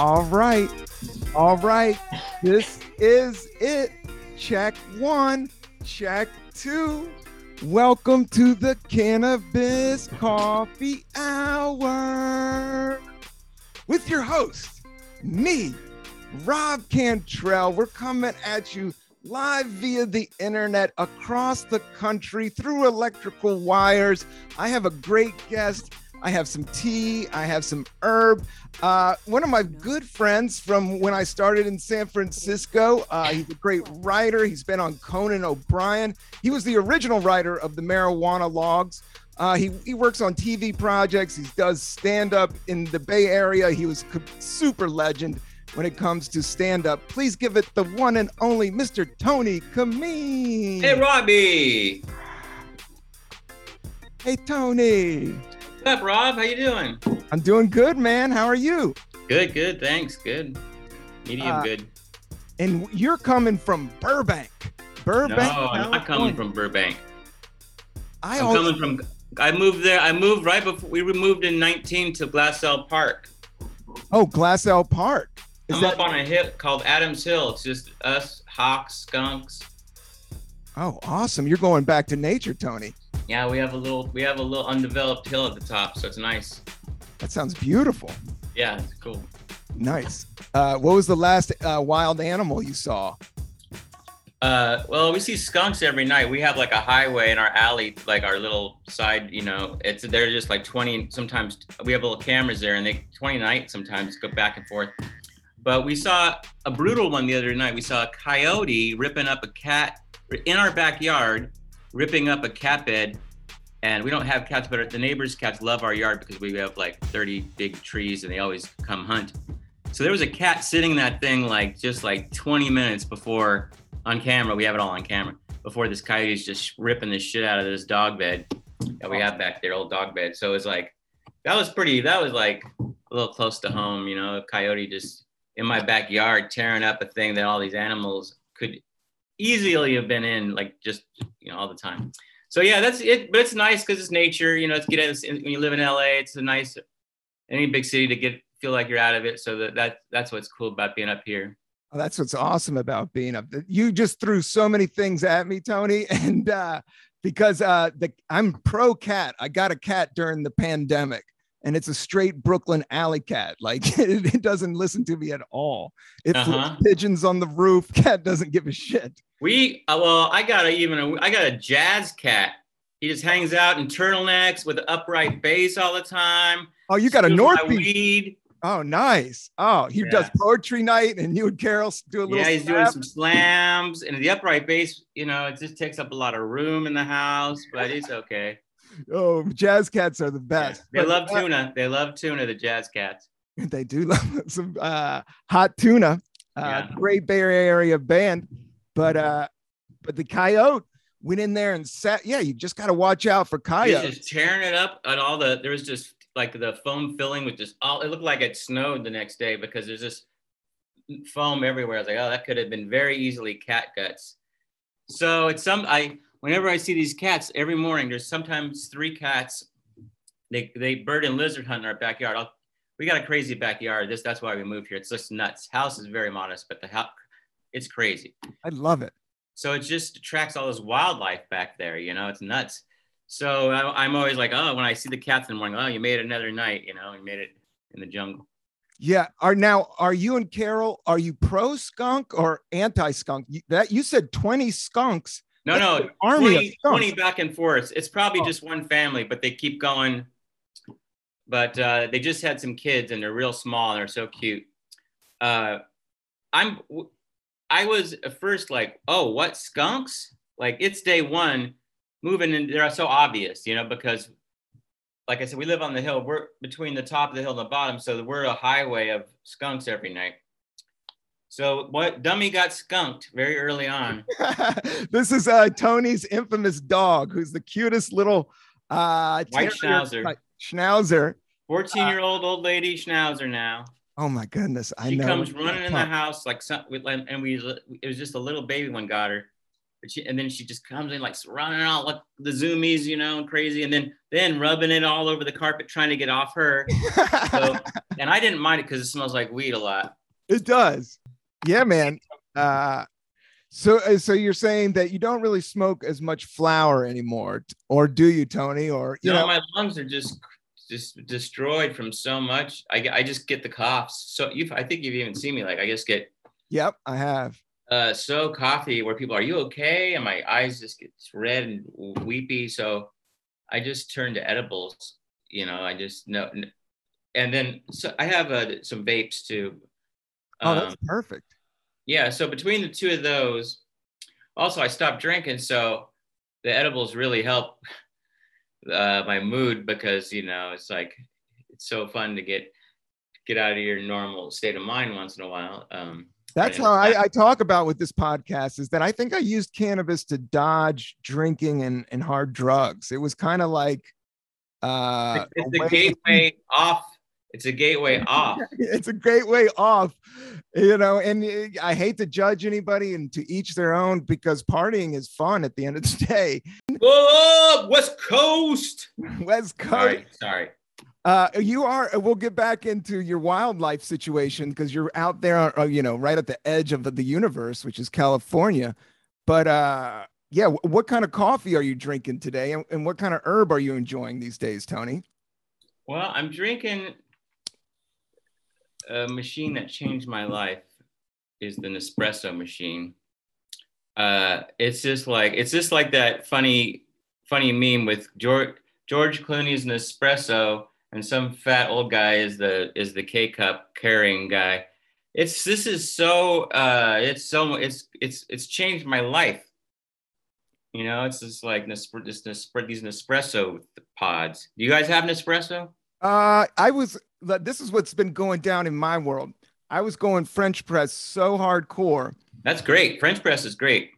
All right. All right. This is it. Check one, check two. Welcome to the Cannabis Coffee Hour with your host, me, Rob Cantrell. We're coming at you live via the internet across the country through electrical wires. I have a great guest. I have some tea. I have some herb. Uh, one of my good friends from when I started in San Francisco. Uh, he's a great writer. He's been on Conan O'Brien. He was the original writer of the Marijuana-Logues. Uh, he, he works on TV projects. He does stand up in the Bay Area. He was super legend when it comes to stand up. Please give it the one and only Mr. Tony Camin. Hey, Robbie. Hey, Tony. What's up, Rob? How you doing? I'm doing good, man. How are you? Good, good. Thanks. Good. Medium Uh, good. And you're coming from Burbank. Burbank. No, Burbank. I'm not coming from Burbank. I I'm always, coming from. I moved there. I moved right before we moved in 19 to Glassell Park. oh Glassell Park. Is I'm that up on a hill called Adams Hill. It's just us, hawks, skunks. oh awesome? You're going back to nature, Tony. Yeah, we have a little. We have a little undeveloped hill at the top, so it's nice. That sounds beautiful. Yeah, it's cool. Nice. Uh, what was the last uh, wild animal you saw? Uh, well, we see skunks every night. We have like a highway in our alley, like our little side. You know, it's they're just like 20. Sometimes we have little cameras there, and they 20 nights sometimes go back and forth. But we saw a brutal one the other night. We saw a coyote ripping up a cat in our backyard, ripping up a cat bed. And we don't have cats, but the neighbors' cats love our yard because we have like 30 big trees, and they always come hunt. So there was a cat sitting in that thing like just like 20 minutes before on camera. We have it all on camera before this coyote's just ripping the shit out of this dog bed that we have back there, old dog bed. So it's like that was pretty. That was like a little close to home, you know. A coyote just in my backyard tearing up a thing that all these animals could easily have been in, like just you know all the time. So yeah, that's it. But it's nice because it's nature. You know, it's get when you live in LA. It's a nice any big city to get feel like you're out of it. So that, that that's what's cool about being up here. Oh, that's what's awesome about being up. You just threw so many things at me, Tony, and uh, because uh, the I'm pro cat. I got a cat during the pandemic, and it's a straight Brooklyn alley cat. Like it, it doesn't listen to me at all. It Uh-huh. pigeons on the roof. Cat doesn't give a shit. We uh, well, I got a even a, I got a jazz cat. He just hangs out in turtlenecks with an upright bass all the time. Oh, you got a Steals North Beach. weed. Oh, nice. Oh, he Yeah. does poetry night, and you and Carol do a little. Yeah, he's doing some slams, and the upright bass. You know, it just takes up a lot of room in the house, but it's okay. Oh, jazz cats are the Yeah. best. They But, love uh, tuna. They love tuna. The jazz cats. They do love some uh, hot tuna. Uh, Yeah. Great Bay Area band, but uh, but the coyote went in there and sat. Yeah, you just got to watch out for coyotes. just tearing it up, and all the there was just like the foam filling with just all. It looked like it snowed the next day because there's just foam everywhere. I was like, oh, that could have been very easily cat guts. So it's some I whenever I see these cats every morning, there's sometimes three cats. They they bird and lizard hunt in our backyard. I'll, we got a crazy backyard. This that's why we moved here. It's just nuts. House is very modest, but the house it's crazy. I love it. So it just attracts all this wildlife back there. You know, it's nuts. So I, I'm always like, oh, when I see the cats in the morning, oh, you made it another night. You know, you made it in the jungle. Yeah. Are now are you and Carol? Are you pro skunk or anti skunk? That you said twenty skunks. No, That's no, army of 20, skunks. 20 back and forth. It's probably Oh. just one family, but they keep going. But uh, they just had some kids, and they're real small, and they're so cute. Uh, I'm, I was at first like, oh, what skunks? Like it's day one, moving, and they're so obvious, you know, because, like I said, we live on the hill. We're between the top of the hill and the bottom, so we're a highway of skunks every night. So what? Dummy got skunked very early on. this is uh, Tony's infamous dog, who's the cutest little uh, White Schnauzer. Schnauzer. 14 year old old lady schnauzer now. Oh my goodness! I know. She know. comes running in the house like some, and we it was just a little baby one got her. But she, and then she just comes in like running out like the zoomies, you know, crazy, and then then rubbing it all over the carpet trying to get off her. So, and I didn't mind it because it smells like weed a lot. it does. Yeah, man. Uh, so uh, so you're saying that you don't really smoke as much flower anymore, or do you, Tony? Or you know, know, my lungs are just just destroyed from so much. I, I just get the coughs. So you, I think you've even seen me like I just get yep, I have. uh, so coffee where people are you okay and my eyes just get red and weepy so i just turn to edibles you know i just know and then so i have uh, some vapes too Oh, Um, that's perfect. yeah so between the two of those also i stopped drinking so the edibles really help uh, my mood because you know it's like it's so fun to get get out of your normal state of mind once in a while um That's how I, I talk about with this podcast is that I think I used cannabis to dodge drinking and, and hard drugs. It was kind of like uh it's, a it's a way- gateway off it's a gateway off it's a great way off, you know. And uh, I hate to judge anybody and to each their own because partying is fun at the end of the day. Whoa, West Coast. West Coast, Sorry, sorry. uh, you are. We'll get back into your wildlife situation because you're out there, uh, you know, right at the edge of the, the universe, which is California. But uh, yeah, what kind of coffee are you drinking today, and, and what kind of herb are you enjoying these days, Tony? Well, I'm drinking a machine that changed my life is the Nespresso machine. Uh, it's just like it's just like that funny funny meme with George George Clooney's Nespresso and some fat old guy is the is the K cup carrying guy. It's this is so uh it's so it's it's it's changed my life. You know, it's just like Nespr- this these Nespresso pods. Do you guys have Nespresso? Uh, I was. This is what's been going down in my world. I was going French press so hardcore, That's great. French press is great.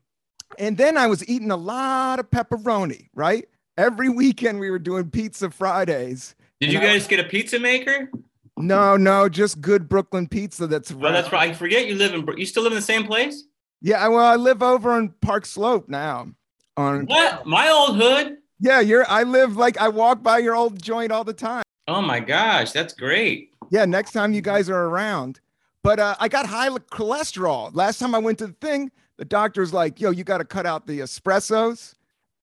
and then I was eating a lot of pepperoni. Right, every weekend we were doing pizza Fridays. Did you guys get a pizza maker? No, no, just good Brooklyn pizza. That's Well, that's right. I forget you live in. You still live in the same place? Yeah, well, I live over on Park Slope now. On What? My old hood? yeah, you're. I live like I walk by your old joint all the time. Oh my gosh, that's great. Yeah, next time you guys are around. But uh, I got high cholesterol. Last time I went to the thing, the doctor's like, "Yo, you got to cut out the espressos."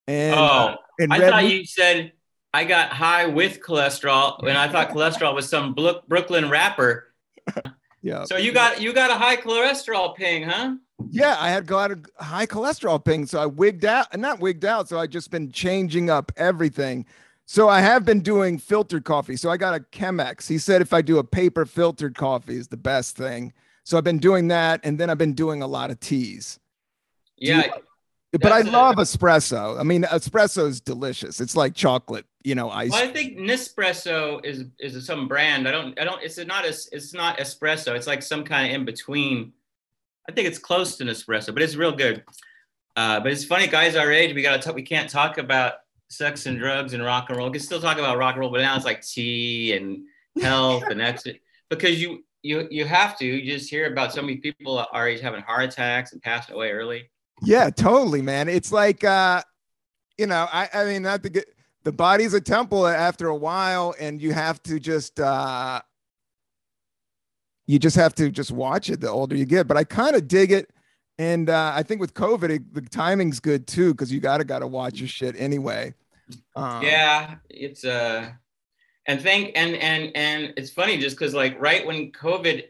And oh, and I thought meat." you said I got high with cholesterol, and I thought cholesterol was some Brooklyn rapper. yeah, So you got you got a high cholesterol ping, huh? yeah. I had got a high cholesterol ping, so I wigged out, and not wigged out. So I just been changing up everything. So I have been doing filtered coffee. So I got a Chemex. He said if I do a paper filtered coffee is the best thing. So I've been doing that, and then I've been doing a lot of teas. Yeah, But I love espresso. I mean, espresso is delicious. It's like chocolate, you know, ice. Well, I think Nespresso is is some brand. I don't I don't. It's not as it's not espresso. It's like some kind of in between. I think it's close to Nespresso, but it's real good. Uh, but it's funny, guys our age, we gotta talk. We can't talk about sex and drugs and rock and roll. We can still talk about rock and roll, but now it's like tea and health and exit because you you you have to. You just hear about so many people age having heart attacks and passing away early. Yeah, totally, man. It's like uh, you know, I, I mean, not to get the body's a temple after a while, and you have to just uh you just have to just watch it the older you get. But I kind of dig it. And uh, I think with COVID, it, the timing's good too, because you gotta gotta watch your shit anyway. Um, yeah it's uh and thank and and and it's funny just because like right when covid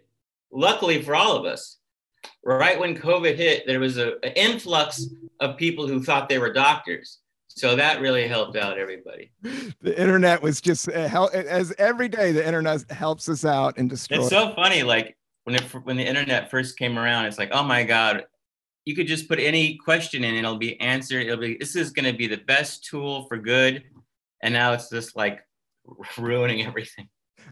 luckily for all of us right when covid hit there was a, an influx of people who thought they were doctors so that really helped out everybody the internet was just uh, as every day the internet helps us out and destroys. it's so funny like when it when the internet first came around it's like oh my god you could just put any question in and it'll be answered it'll be this is going to be the best tool for good and now it's just like ruining everything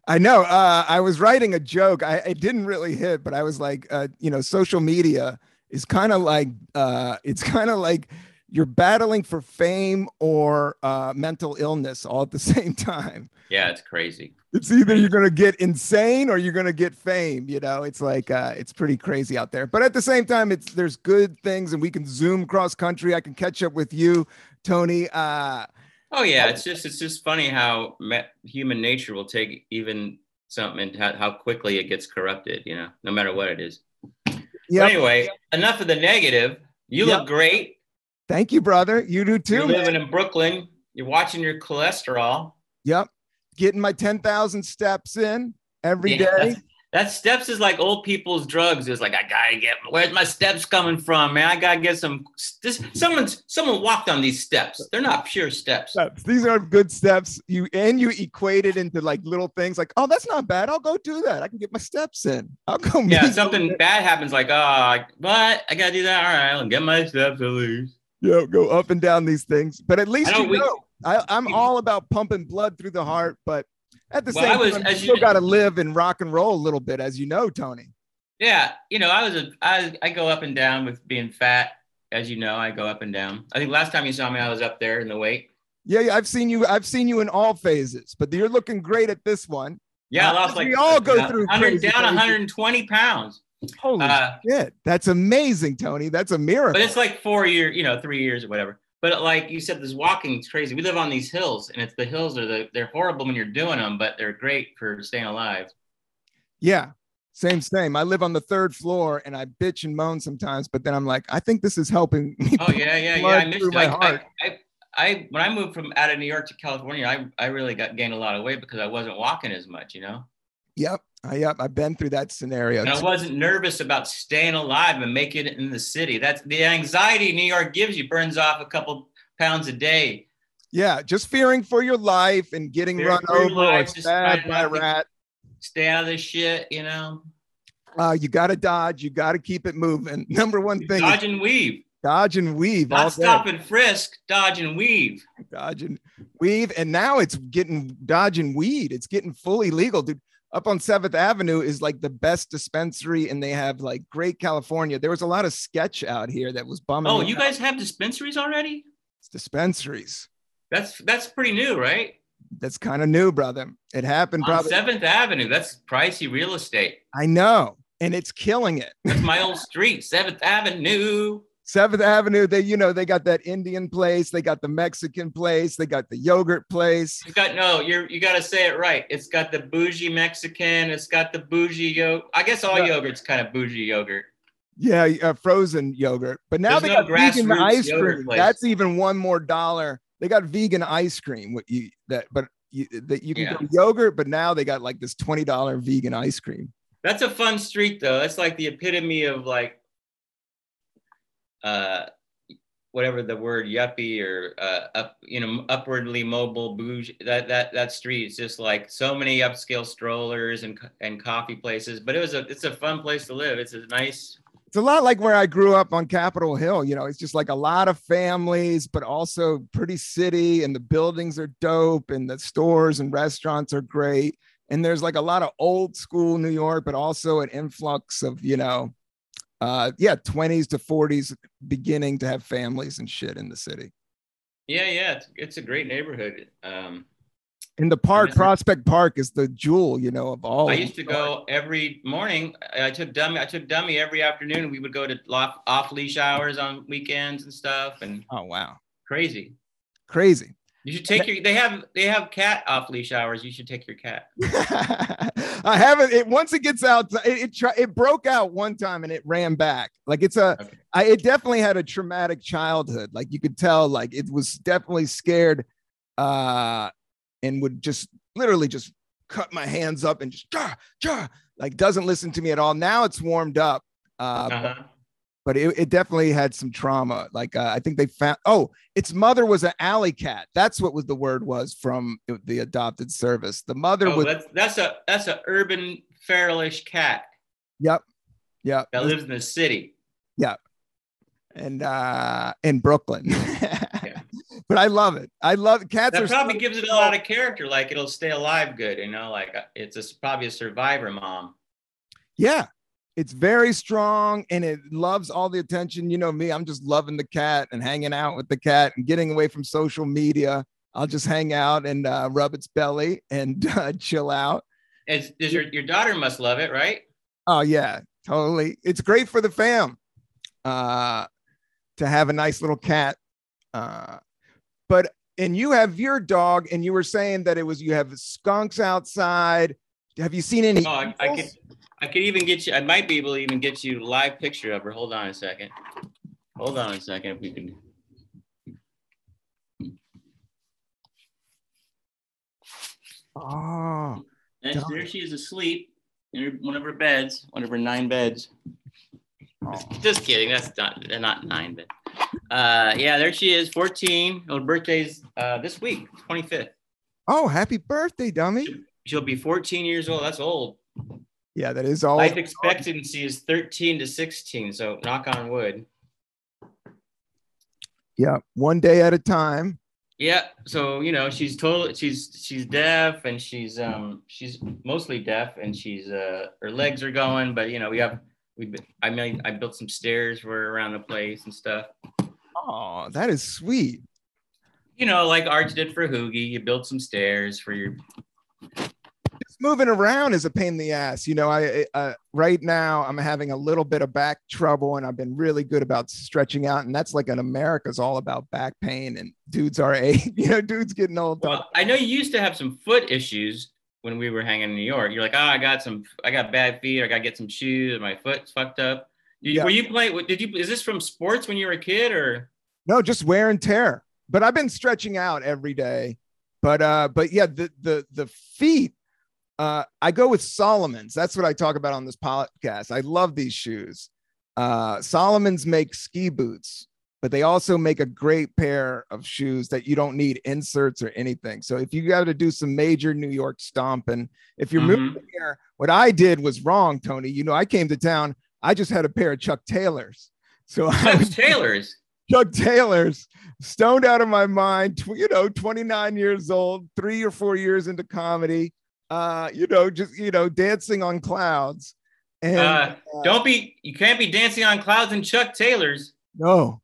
I know. Uh, I was writing a joke. I it didn't really hit, but I was like, uh, you know, social media is kind of like uh, it's kind of like you're battling for fame or uh, mental illness all at the same time. Yeah, it's crazy. It's either you're gonna get insane or you're gonna get fame. You know, it's like uh, it's pretty crazy out there. But at the same time, it's there's good things, and we can zoom cross country. I can catch up with you, Tony. Uh, oh yeah, it's just it's just funny how human nature will take even something and how, how quickly it gets corrupted. You know, no matter what it is. Yeah. Anyway, enough of the negative. You yep. look great. Thank you, brother. You do too. You're living man. in Brooklyn. You're watching your cholesterol. Yep. Getting my 10,000 steps in every yeah, day. That steps is like old people's drugs. It's like I gotta get where's my steps coming from, man? I gotta get some. This someone's someone walked on these steps. They're not pure steps. steps. These are good steps. You and you equate it into like little things like, oh, that's not bad. I'll go do that. I can get my steps in. I'll go. Yeah, something bad happens. Like, oh, what? I gotta do that. All right, I'll get my steps at least. Yeah, go up and down these things. But at least you know, I, I'm all about pumping blood through the heart, but at the well, same was, time, you still got to live and rock and roll a little bit, as you know, Tony. Yeah, you know, I was a, I, I go up and down with being fat, as you know. I go up and down. I think last time you saw me, I was up there in the weight. Yeah, yeah, I've seen you. I've seen you in all phases, but you're looking great at this one. Yeah, I lost like we all go uh, through 100 down 120 pounds. Holy uh, shit, that's amazing, Tony. That's a miracle. But it's like four years, you know, three years or whatever. But like you said, this walking is crazy. We live on these hills, and it's the hills are the they're horrible when you're doing them, but they're great for staying alive. Yeah, same, same. I live on the third floor, and I bitch and moan sometimes, but then I'm like, I think this is helping me. Oh yeah, yeah, yeah. I missed my I, heart. I, I, I, when I moved from out of New York to California, I, I really got gained a lot of weight because I wasn't walking as much, you know. Yep. I, yep. I've been through that scenario. And I wasn't nervous about staying alive and making it in the city. That's the anxiety New York gives you burns off a couple pounds a day. Yeah. Just fearing for your life and getting run over life, or stabbed by a rat. Stay out of this shit, you know. Uh, you got to dodge. You got to keep it moving. Number one thing. Dodge and weave. Dodge and weave. Not stop and frisk. Dodge and weave. Dodge and weave. And now it's getting dodge and weed. It's getting fully legal, dude up on Seventh Avenue is like the best dispensary, and they have like great California. There was a lot of sketch out here that was bumming. Oh, you out. guys have dispensaries already? It's dispensaries. That's that's pretty new, right? That's kind of new, brother. It happened on probably Seventh Avenue. That's pricey real estate. I know, and it's killing it. That's my old street, Seventh Avenue. Seventh Avenue, they you know they got that Indian place, they got the Mexican place, they got the yogurt place. You got no, you're you got to say it right. It's got the bougie Mexican, it's got the bougie yogurt. I guess all yogurt's kind of bougie yogurt. Yeah, uh, frozen yogurt. But now There's they no got vegan ice cream. Place. That's even one more dollar. They got vegan ice cream. What you that, but you, that you can yeah. go yogurt, but now they got like this twenty dollar vegan ice cream. That's a fun street though. That's like the epitome of like uh, whatever the word yuppie or uh, up, you know, upwardly mobile bougie. That that that street is just like so many upscale strollers and and coffee places. But it was a it's a fun place to live. It's a nice. It's a lot like where I grew up on Capitol Hill. You know, it's just like a lot of families, but also pretty city, and the buildings are dope, and the stores and restaurants are great. And there's like a lot of old school New York, but also an influx of you know uh yeah 20s to 40s beginning to have families and shit in the city. Yeah yeah it's, it's a great neighborhood um in the park prospect park is the jewel you know of all i used to go every morning i took dummy i took dummy every afternoon we would go to off leash hours on weekends and stuff and oh wow. Crazy. Crazy you should take your. They have they have cat off leash hours. You should take your cat. I haven't. It once it gets out, it it, it broke out one time and it ran back. Like it's a. Okay. I, it definitely had a traumatic childhood. Like you could tell. Like it was definitely scared, uh, and would just literally just cut my hands up and just jar jar. Like doesn't listen to me at all. Now it's warmed up. Uh, uh-huh but it, it definitely had some trauma. Like uh, I think they found. Oh, its mother was an alley cat. That's what was the word was from the adopted service. The mother oh, was. That's, that's a that's a urban feralish cat. Yep. Yep. That lives in the city. Yep. And uh in Brooklyn. yeah. But I love it. I love cats. That probably so- gives it a lot of character. Like it'll stay alive good. You know, like uh, it's a, probably a survivor mom. Yeah, it's very strong and it loves all the attention. You know me, I'm just loving the cat and hanging out with the cat and getting away from social media. I'll just hang out and uh, rub its belly and uh, chill out. Is, is your, your daughter must love it, right? Oh yeah, totally. It's great for the fam uh, to have a nice little cat. Uh, but and you have your dog, and you were saying that it was you have skunks outside. Have you seen any? Oh, I, I could I could even get you. I might be able to even get you live picture of her. Hold on a second. Hold on a second. If we can. Oh, and there she is asleep in her, one of her beds, one of her nine beds. Oh. Just kidding. That's not. They're not nine, but uh, yeah, there she is. Fourteen. Her birthday's uh, this week, twenty fifth. Oh, happy birthday, dummy! She'll, she'll be fourteen years old. That's old. Yeah, that is all. Life expectancy is 13 to 16. So knock on wood. Yeah, one day at a time. Yeah. So you know she's totally she's she's deaf and she's um she's mostly deaf and she's uh her legs are going, but you know we have we I mean I built some stairs for her around the place and stuff. Oh, that is sweet. You know, like Arj did for Hoogie, you built some stairs for your moving around is a pain in the ass. You know, I uh, right now I'm having a little bit of back trouble, and I've been really good about stretching out, and that's like an America's all about back pain, and dudes are a you know dudes getting old. Well, I know you used to have some foot issues when we were hanging in New York. You're like, oh, I got some, I got bad feet, I got to get some shoes, my foot's fucked up. Did, yeah. Were you playing? Did you? Is this from sports when you were a kid, or no? Just wear and tear. But I've been stretching out every day. But uh, but yeah, the the the feet uh, I go with Salomon's. That's what I talk about on this podcast. I love these shoes. Uh, Salomon's make ski boots, but they also make a great pair of shoes that you don't need inserts or anything. So if you got to do some major New York stomping, if you're mm-hmm. moving here, what I did was wrong, Tony. You know, I came to town. I just had a pair of Chuck Taylors. So Chuck Taylors. Chuck Taylors, stoned out of my mind. You know, 29 years old, three or four years into comedy uh, you know, just you know, dancing on clouds. And uh, uh, don't be you can't be dancing on clouds in Chuck Taylor's. No.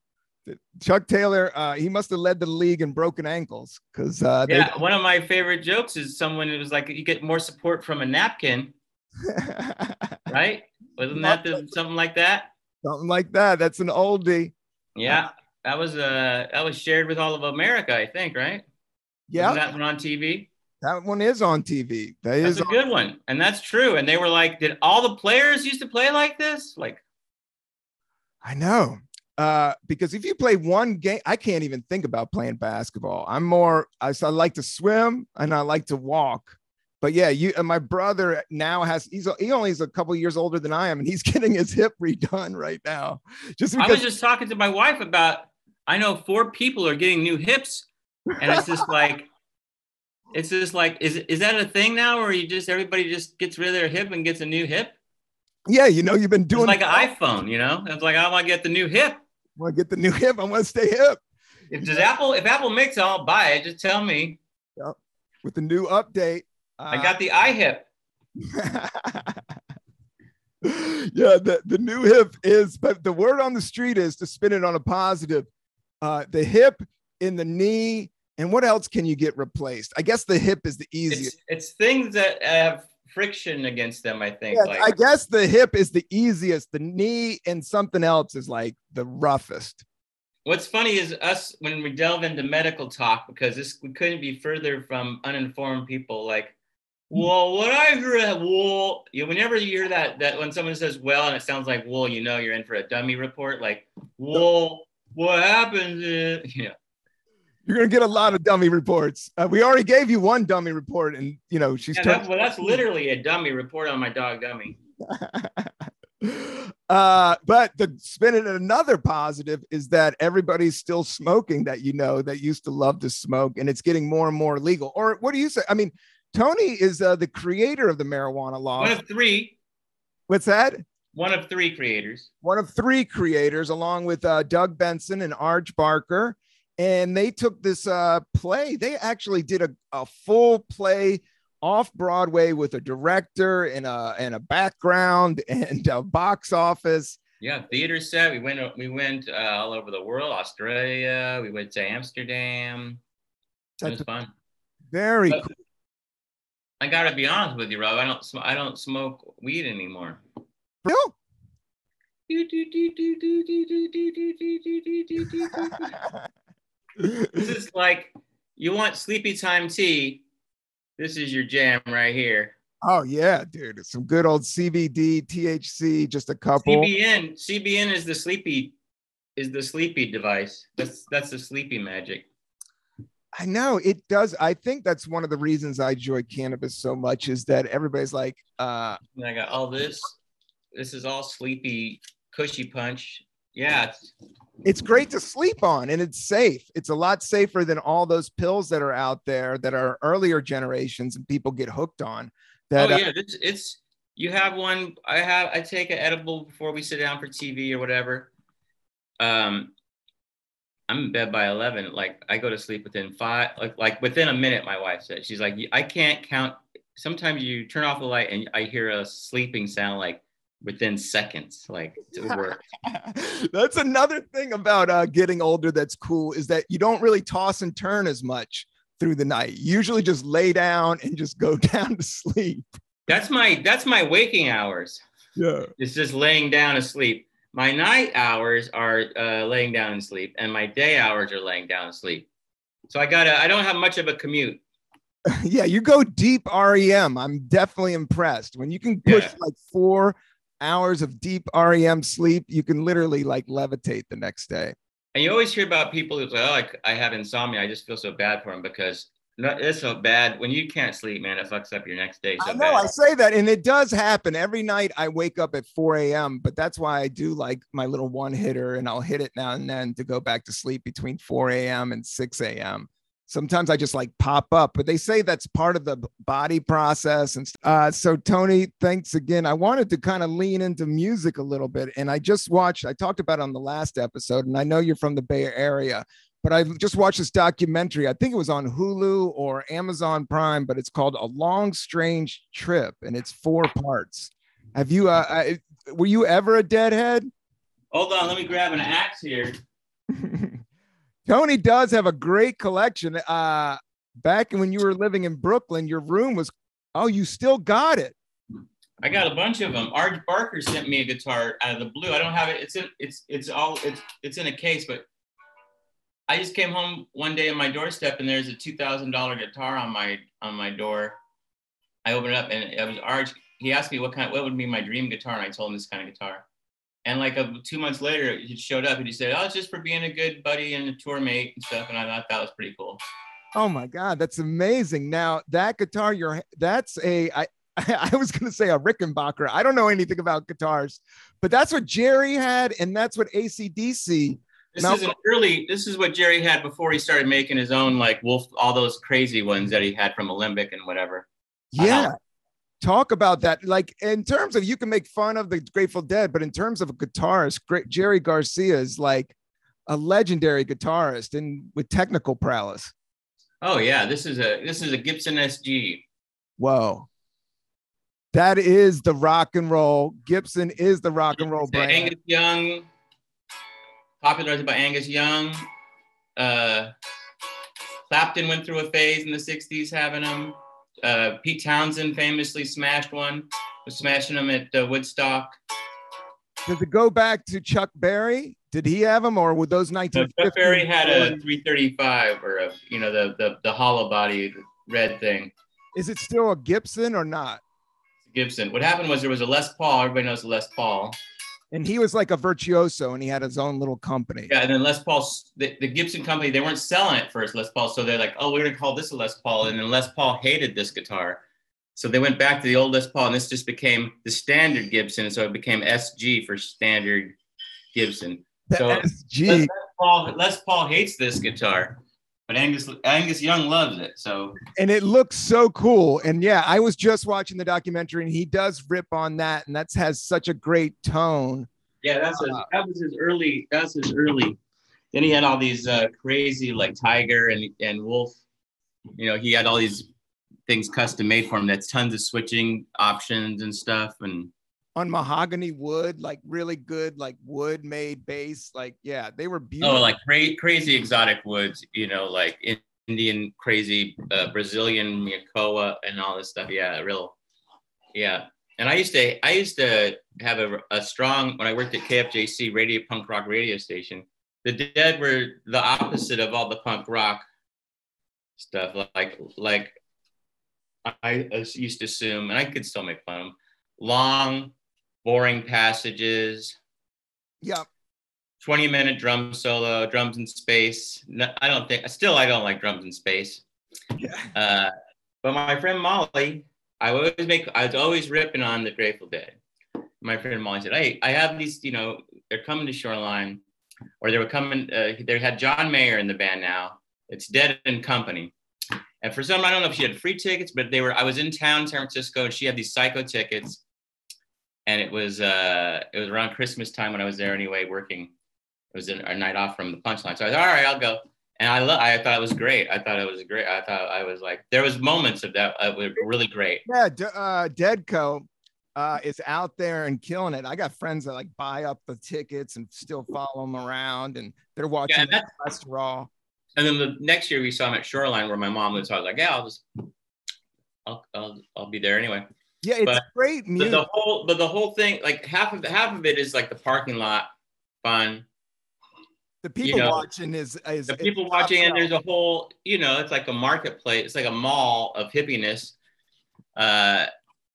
Chuck Taylor, uh, he must have led the league in broken ankles because uh, yeah, one of my favorite jokes is someone who was like, you get more support from a napkin, right? Wasn't that the, something like that? Something like that. That's an oldie. Yeah, that was uh that was shared with all of America, I think, right? Yeah, Wasn't that one on TV. That one is on TV. That that's is a good one, and that's true. And they were like, "Did all the players used to play like this?" Like, I know, uh, because if you play one game, I can't even think about playing basketball. I'm more. I, I like to swim and I like to walk. But yeah, you. And my brother now has. He's he only is a couple years older than I am, and he's getting his hip redone right now. Just because, I was just talking to my wife about. I know four people are getting new hips, and it's just like it's just like, is is that a thing now, where you just everybody just gets rid of their hip and gets a new hip? Yeah, you know, you've been doing it's like an iPhone. You know, it's like I want to get the new hip. I want to get the new hip. I want to stay hip. If does Apple, if Apple makes it, I'll buy it. Just tell me. Yep. With the new update. Uh, I got the iHip. yeah, the, the new hip is, but the word on the street is to spin it on a positive. Uh, the hip in the knee and what else can you get replaced? I guess the hip is the easiest. It's, it's things that have friction against them, I think. Yeah, like. I guess the hip is the easiest. The knee and something else is like the roughest. What's funny is us when we delve into medical talk, because this we couldn't be further from uninformed people. Like, well, what I heard, well, you whenever you hear that that when someone says well and it sounds like well, you know you're in for a dummy report. Like, well, what happens is, you know, you're gonna get a lot of dummy reports. Uh, we already gave you one dummy report, and you know she's. Yeah, that's, well, that's literally a dummy report on my dog Dummy. uh, but the spin it another positive is that everybody's still smoking that you know that used to love to smoke, and it's getting more and more legal. Or what do you say? I mean, Tony is uh, the creator of the marijuana law. One of three. What's that? One of three creators. One of three creators, along with uh, Doug Benson and Arj Barker and they took this uh, play. They actually did a, a full play off Broadway with a director and a and a background and a box office. Yeah, theater set. We went we went uh, all over the world, Australia. We went to Amsterdam. It was fun. Very But- cool. I gotta be honest with you, Rob. I don't sm- I don't smoke weed anymore. Real? This is like you want sleepy time tea. This is your jam right here. oh yeah, dude. It's some good old CBD, THC, just a couple. CBN. CBN is the sleepy is the sleepy device. That's that's the sleepy magic. I know it does. I think that's one of the reasons I enjoy cannabis so much is that everybody's like, uh, And I got all this. This is all sleepy, cushy punch. Yeah, it's, great to sleep on and it's safe. It's a lot safer than all those pills that are out there that are earlier generations and people get hooked on. That oh uh, yeah, it's, it's you have one. I have I take an edible before we sit down for TV or whatever. Um, I'm in bed by eleven. Like I go to sleep within five, like like within a minute. My wife said she's like I can't count. Sometimes you turn off the light and I hear a sleeping sound like within seconds. Like it work. that's another thing about uh, getting older that's cool is that you don't really toss and turn as much through the night. You usually just lay down and just go down to sleep. That's my that's my waking hours. Yeah. It's just laying down asleep. My night hours are uh, laying down and sleep, and my day hours are laying down and sleep. So I gotta. I don't have much of a commute. yeah, you go deep REM. I'm definitely impressed. When you can push Yeah. like four hours of deep REM sleep, you can literally like levitate the next day. And you always hear about people who's like, "Oh, I, I have insomnia. I just feel so bad for them because no, it's so bad when you can't sleep, man. It fucks up your next day so I know bad." I say that, and it does happen every night. I wake up at 4 a.m., but that's why I do like my little one hitter, and I'll hit it now and then to go back to sleep between 4 a.m. and 6 a.m. Sometimes I just like pop up, but they say that's part of the body process. And uh, so, Tony, thanks again. I wanted to kind of lean into music a little bit, and I just watched. I talked about it on the last episode, and I know you're from the Bay Area, but I just watched this documentary. I think it was on Hulu or Amazon Prime, but it's called A Long Strange Trip, and it's four parts. Have you? Uh, I, were you ever a deadhead? Hold on, let me grab an axe here. Tony does have a great collection. Uh, back when you were living in Brooklyn, your room was. Oh, you still got it. I got a bunch of them. Arj Barker sent me a guitar out of the blue. I don't have it. It's in. It's it's all. It's it's in a case, but. I just came home one day on my doorstep and there's a two thousand dollar guitar on my on my door. I opened it up and it was Arj. He asked me what kind, what would be my dream guitar, and I told him this kind of guitar. And like a, two months later, it showed up and he said, "Oh, it's just for being a good buddy and a tour mate and stuff." And I thought that was pretty cool. Oh my God, that's amazing. Now that guitar, you're that's a I I was gonna say a Rickenbacker. I don't know anything about guitars, but that's what Jerry had, and that's what ACDC. This Now- is an early. This is what Jerry had before he started making his own like Wolf, all those crazy ones that he had from Alembic and whatever. Yeah. Uh-huh. Talk about that. Like in terms of you can make fun of the Grateful Dead, but in terms of a guitarist, great Jerry Garcia is like a legendary guitarist and with technical prowess. Oh yeah, this is a this is a Gibson SG. Whoa. That is the rock and roll. Gibson is the rock and roll brand. Angus Young, popularized by Angus Young. Uh, Clapton went through a phase in the '60s having them. Uh, Pete Townshend famously smashed one. Was smashing them at uh, Woodstock. Does it go back to Chuck Berry? Did he have them, or were those No, 1950s? Chuck Berry had a 335 or a you know the the the hollow body red thing. Is it still a Gibson or not? Gibson. What happened was there was a Les Paul. Everybody knows the Les Paul. And he was like a virtuoso, and he had his own little company. Yeah, and then Les Paul, the, the Gibson company, they weren't selling it first, Les Paul. So they're like, oh, we're gonna call this a Les Paul. And then Les Paul hated this guitar. So they went back to the old Les Paul, and this just became the standard Gibson. So it became SG for standard Gibson. The So- SG. Les Paul, Les Paul hates this guitar, but Angus Angus Young loves it. So and it looks so cool. And yeah, I was just watching the documentary, and he does rip on that, and that has such a great tone. yeah, that's a, that was his early. That's his early. Then he had all these uh, crazy like Tiger and and Wolf. You know, he had all these things custom made for him. That's tons of switching options and stuff. And on mahogany wood, like really good, like wood made bass. Like, yeah, they were beautiful. oh, like cra- crazy exotic woods, you know, like Indian crazy uh, Brazilian Miyakoa and all this stuff. Yeah, real. Yeah, and I used to I used to have a, a strong when I worked at KFJC radio punk rock radio station. The Dead were the opposite of all the punk rock stuff. Like like I used to assume, and I could still make fun of them, long, boring passages. Yep. 20 minute drum solo, drums in space. No, I don't think, still, I don't like drums in space. Yeah. Uh, but my friend Molly, I always make, I was always ripping on the Grateful Dead. My friend Molly said, Hey, I have these, you know, they're coming to Shoreline, or they were coming, uh, they had John Mayer in the band now. It's Dead and Company. And for some, I don't know if she had free tickets, but they were, I was in town, San Francisco, and she had these psycho tickets. And it was, uh, it was around Christmas time when I was there anyway, working it was a night off from the punchline. So I was like, all right, I'll go. And I love, I thought it was great. I thought it was great. I thought I was like, there was moments of that uh, were really great. Yeah, uh, Deadco uh, is out there and killing it. I got friends that like buy up the tickets and still follow them around, and they're watching yeah, the Raw. And then the next year we saw him at Shoreline where my mom was. So I was like, yeah, I'll just, I'll, I'll, I'll be there anyway. Yeah, it's but, great music. But the whole, but the whole thing, like half of half of it is like the parking lot fun. The people you know, watching is, is the people watching and there's a whole you know it's like a marketplace it's like a mall of hippiness. Uh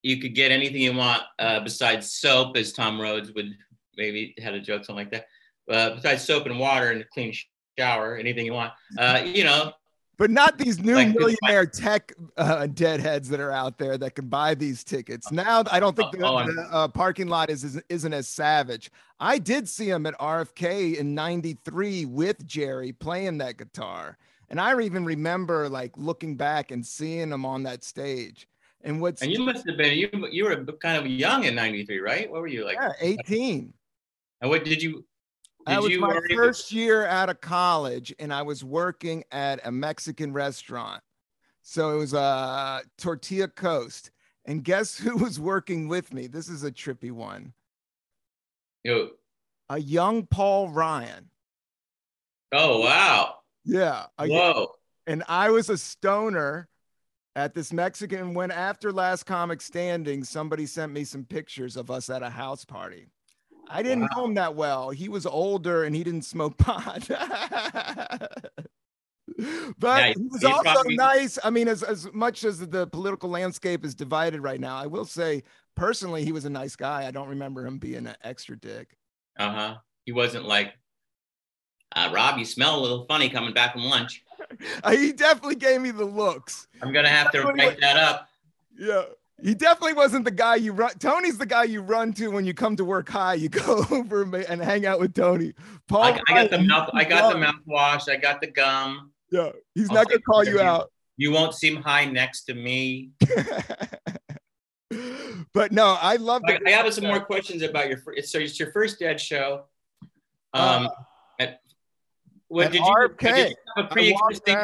you could get anything you want uh besides soap as tom rhodes would maybe had a joke something like that. Uh, besides soap and water and a clean shower anything you want. Uh you know but not these new like millionaire tech uh, deadheads that are out there that can buy these tickets. Now, I don't think the, oh, the uh, parking lot is, is isn't as savage. I did see him at RFK in '93 with Jerry playing that guitar, and I even remember like looking back and seeing him on that stage. And what's and you must have been you you were kind of young in '93, right? What were you like? Yeah, 18. And what did you that was my first year out of college, and I was working at a Mexican restaurant. So it was a uh, Tortilla Coast. And guess who was working with me? This is a trippy one. Yo. A young Paul Ryan. Oh wow. Yeah. Whoa. And I was a stoner at this Mexican. When after last comic standing, somebody sent me some pictures of us at a house party. I didn't wow. know him that well. He was older and he didn't smoke pot. but yeah, he was also probably... nice. I mean, as, as much as the political landscape is divided right now, I will say personally, he was a nice guy. I don't remember him being an extra dick. Uh huh. He wasn't like, uh, Rob, you smell a little funny coming back from lunch. He definitely gave me the looks. I'm gonna have to write that up. Yeah. He definitely wasn't the guy you run. Tony's the guy you run to when you come to work high. You go over and hang out with Tony. Paul, I, I got the mouth. I got the mouthwash. I got the gum. Yeah, he's I'll not gonna call you, out. You won't seem high next to me. but no, I love. I, I have some more questions about your. So it's your first dead show. Um, uh, at, what did you, did you, have a pre-existing?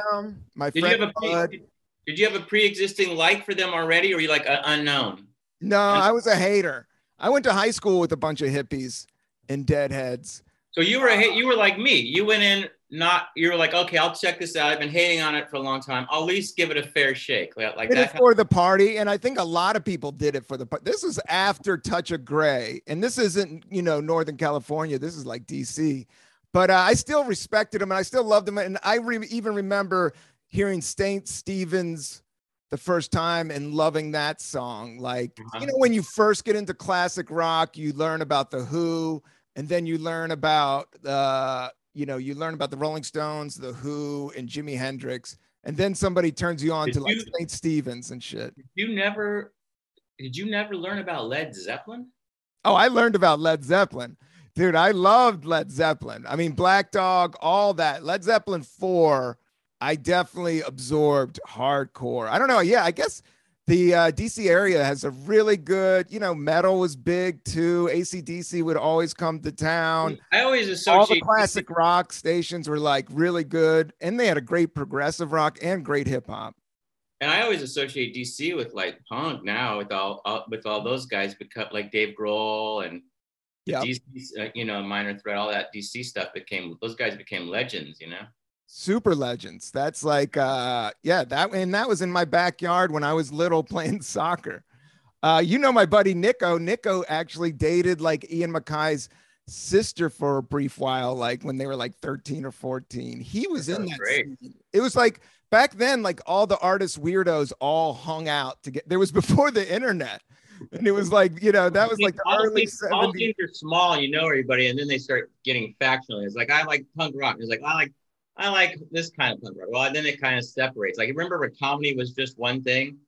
my friend did you have a pre, did you have a pre-existing like for them already, or you like uh, unknown? No, I was a hater. I went to high school with a bunch of hippies and deadheads. So you were a, hit. you were like me. You went in not you were like, okay, I'll check this out. I've been hating on it for a long time. I'll at least give it a fair shake. Like, did that. for the party, and I think a lot of people did it for the. Party. This was after Touch of Grey, and this isn't you know Northern California. This is like DC, but uh, I still respected him and I still loved him, and I re- even remember hearing Saint Stevens the first time and loving that song. Like, uh-huh. you know, when you first get into classic rock, you learn about the Who, and then you learn about uh, you know, you learn about the Rolling Stones, the Who, and Jimi Hendrix, and then somebody turns you on did to you, like Saint Stevens and shit. you never did you never learn about Led Zeppelin? Oh, I learned about Led Zeppelin. Dude, I loved Led Zeppelin. I mean, Black Dog, all that. Led Zeppelin 4 I definitely absorbed hardcore. I don't know. Yeah, I guess the uh, DC area has a really good, you know, metal was big too. ACDC would always come to town. I always associate all the classic rock stations were like really good, and they had a great progressive rock and great hip hop. and I always associate DC with like punk now with all, all with all those guys because like Dave Grohl and Yeah. DC, uh, you know, Minor Threat, all that DC stuff became those guys became legends, you know. Super legends. That's like uh yeah, that and that was in my backyard when I was little playing soccer. Uh you know my buddy Nico. Nico actually dated like Ian MacKaye's sister for a brief while, like when they were like 13 or 14. He was That in that great. scene. It was like back then, like all the artist weirdos all hung out to get there was before the internet. And it was like, you know, that was like the all early things, all 70s. things are small, you know everybody, and then they start getting factional. It's like I like punk rock. It's like I like I like this kind of punk rock. Well, then it kind of separates. Like remember when comedy was just one thing?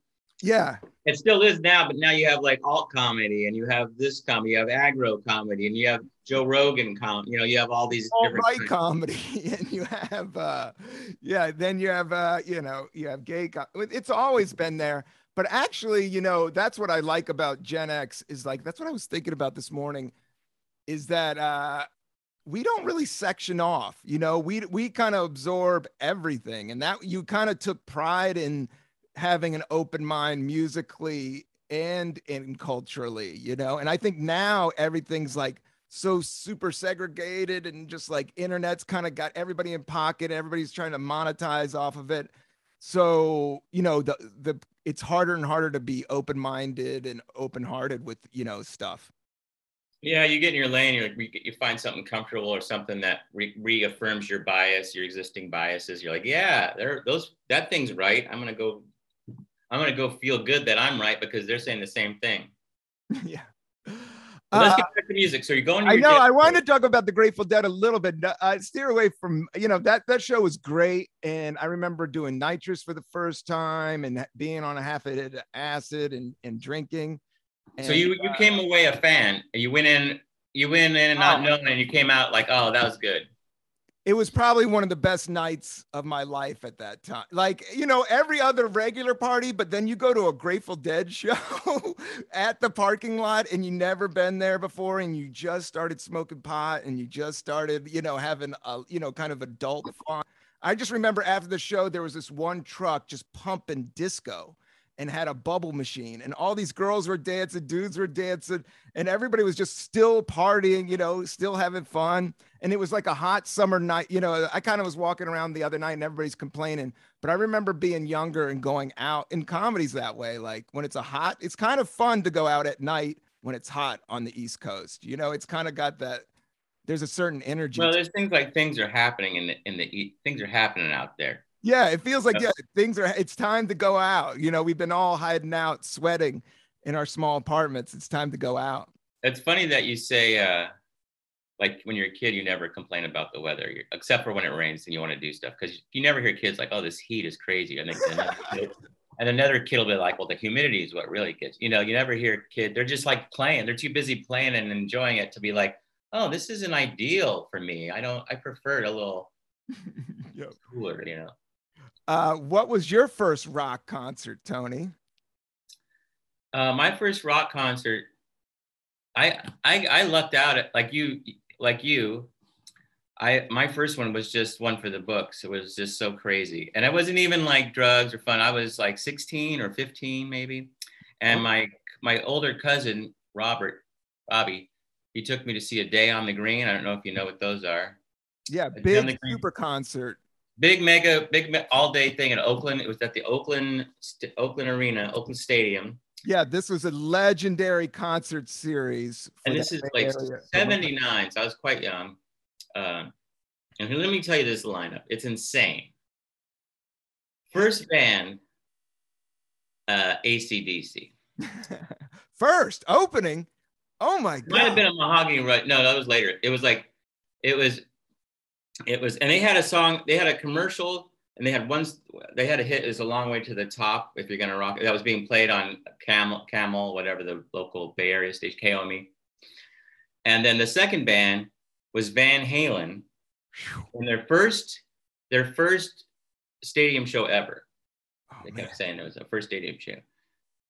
Yeah. It still is now, but now you have like alt comedy and you have this comedy, you have aggro comedy, and you have Joe Rogan comedy. You know, you have all these all different right comedy and you have uh yeah then you have uh you know you have gay co- it's always been there but actually you know that's what i like about gen x is like that's what i was thinking about this morning is that uh we don't really section off you know we we kind of absorb everything and that you kind of took pride in having an open mind musically and in culturally you know? And i think now everything's like so super segregated and just like internet's kind of got everybody in pocket everybody's trying to monetize off of it. So you know the the it's harder and harder to be open-minded and open-hearted with you know stuff Yeah, you get in your lane, You like, you find something comfortable or something that re- reaffirms your bias, your existing biases. You're like, yeah, there, those that thing's right. I'm gonna go, I'm gonna go feel good that I'm right because they're saying the same thing. yeah But let's Uh, get back to music. So you're going. To I know. I wanted to talk about the Grateful Dead a little bit. Uh, steer away from you know that that show was great, and I remember doing nitrous for the first time and being on a half of acid and and drinking. So you you uh, came away a fan. You went in, you went in and not Oh. knowing, and you came out like, oh, that was good. it was probably one of the best nights of my life at that time. Like, you know, every other regular party, but then you go to a Grateful Dead show at the parking lot and you never been there before and you just started smoking pot and you just started, you know, having a, you know, kind of adult fun. I just remember after the show, there was this one truck just pumping disco and had a bubble machine and all these girls were dancing, dudes were dancing, and everybody was just still partying, you know, still having fun. And it was like a hot summer night. You know, I kind of was walking around the other night and everybody's complaining, but I remember being younger and going out in comedies that way. Like when it's a hot, it's kind of fun to go out at night when it's hot on the East Coast. You know, it's kind of got that. There's a certain energy. Well, there's things like things are happening in the in the things are happening out there. Yeah, it feels like Yeah. things are. It's time to go out. You know, we've been all hiding out, sweating in our small apartments. It's time to go out. It's funny that you say, uh, like when you're a kid, you never complain about the weather, you except for when it rains and you want to do stuff. Because you never hear kids like, "Oh, this heat is crazy," and then another kid, and another kid will be like, "Well, the humidity is what really gets." You know, you never hear a kid. They're just like playing. They're too busy playing and enjoying it to be like, "Oh, this isn't ideal for me. I don't. I prefer it a little Yep. cooler." You know. Uh, what was your first rock concert, Tony? Uh, my first rock concert, I I I lucked out at like you like you. I my first one was just one for the books. It was just so crazy, and it wasn't even like drugs or fun. I was like 16 or 15 maybe, and my my older cousin Robert Bobby, he took me to see a Day on the Green. I don't know if you know what those are. Yeah, big super concert. Big mega big me- all day thing in Oakland. It was at the Oakland St- Oakland Arena, Oakland Stadium. Yeah, this was a legendary concert series. and this is like Area. 79 so i was quite young um, and let me tell you this lineup it's insane first band uh, acdc First opening. Oh my god. might have been a mahogany right no that was later it was like it was it was and they had a song they had a commercial and they had one they had a hit is a long way to the top if you're gonna rock that was being played on camel camel whatever the local bay area stage, kome and then the second band was van halen in their first their first stadium show ever Oh, they man. kept saying it was the first stadium show.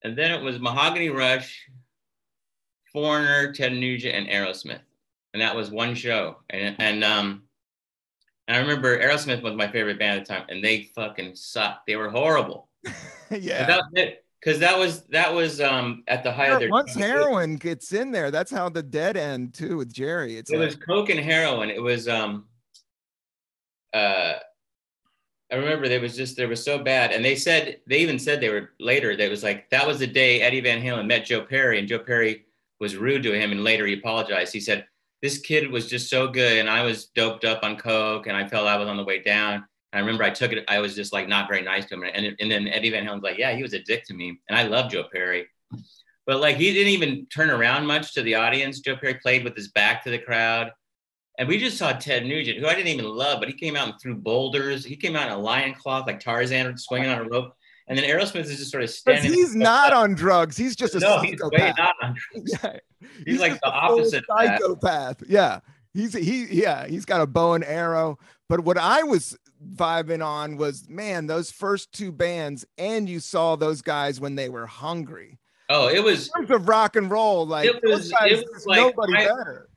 And then it was Mahogany Rush, Foreigner, Ted Nugent, and Aerosmith. And that was one show. And and um and I remember Aerosmith was my favorite band at the time, and they fucking sucked. They were horrible. yeah. That it. Because that was that was um at the height of their Once heroin gets in there, that's how the dead end too with Jerry. It's it like, was coke and heroin. It was um uh I remember they was just they were so bad. And they said they even said they were later that was like that was the day Eddie Van Halen met Joe Perry and Joe Perry was rude to him and later he apologized. He said, This kid was just so good and I was doped up on coke and I felt I was on the way down. And I remember I took it, I was just like not very nice to him. And, and then Eddie Van Halen's like, Yeah, he was a dick to me. And I love Joe Perry. But like he didn't even turn around much to the audience. Joe Perry played with his back to the crowd. And we just saw Ted Nugent, who I didn't even love, but he came out and threw boulders. He came out in a lion cloth like Tarzan swinging on a rope. And then Aerosmith is just sort of standing. he's not on drugs. He's just a no, he's way not on drugs. Yeah. He's, like the opposite psychopath. Yeah. He's he yeah, he's got a bow and arrow. But what I was vibing on was man, those first two bands, and you saw those guys when they were hungry. Oh, it was. In terms of rock and roll, like It was- guys, it was like- nobody I- better.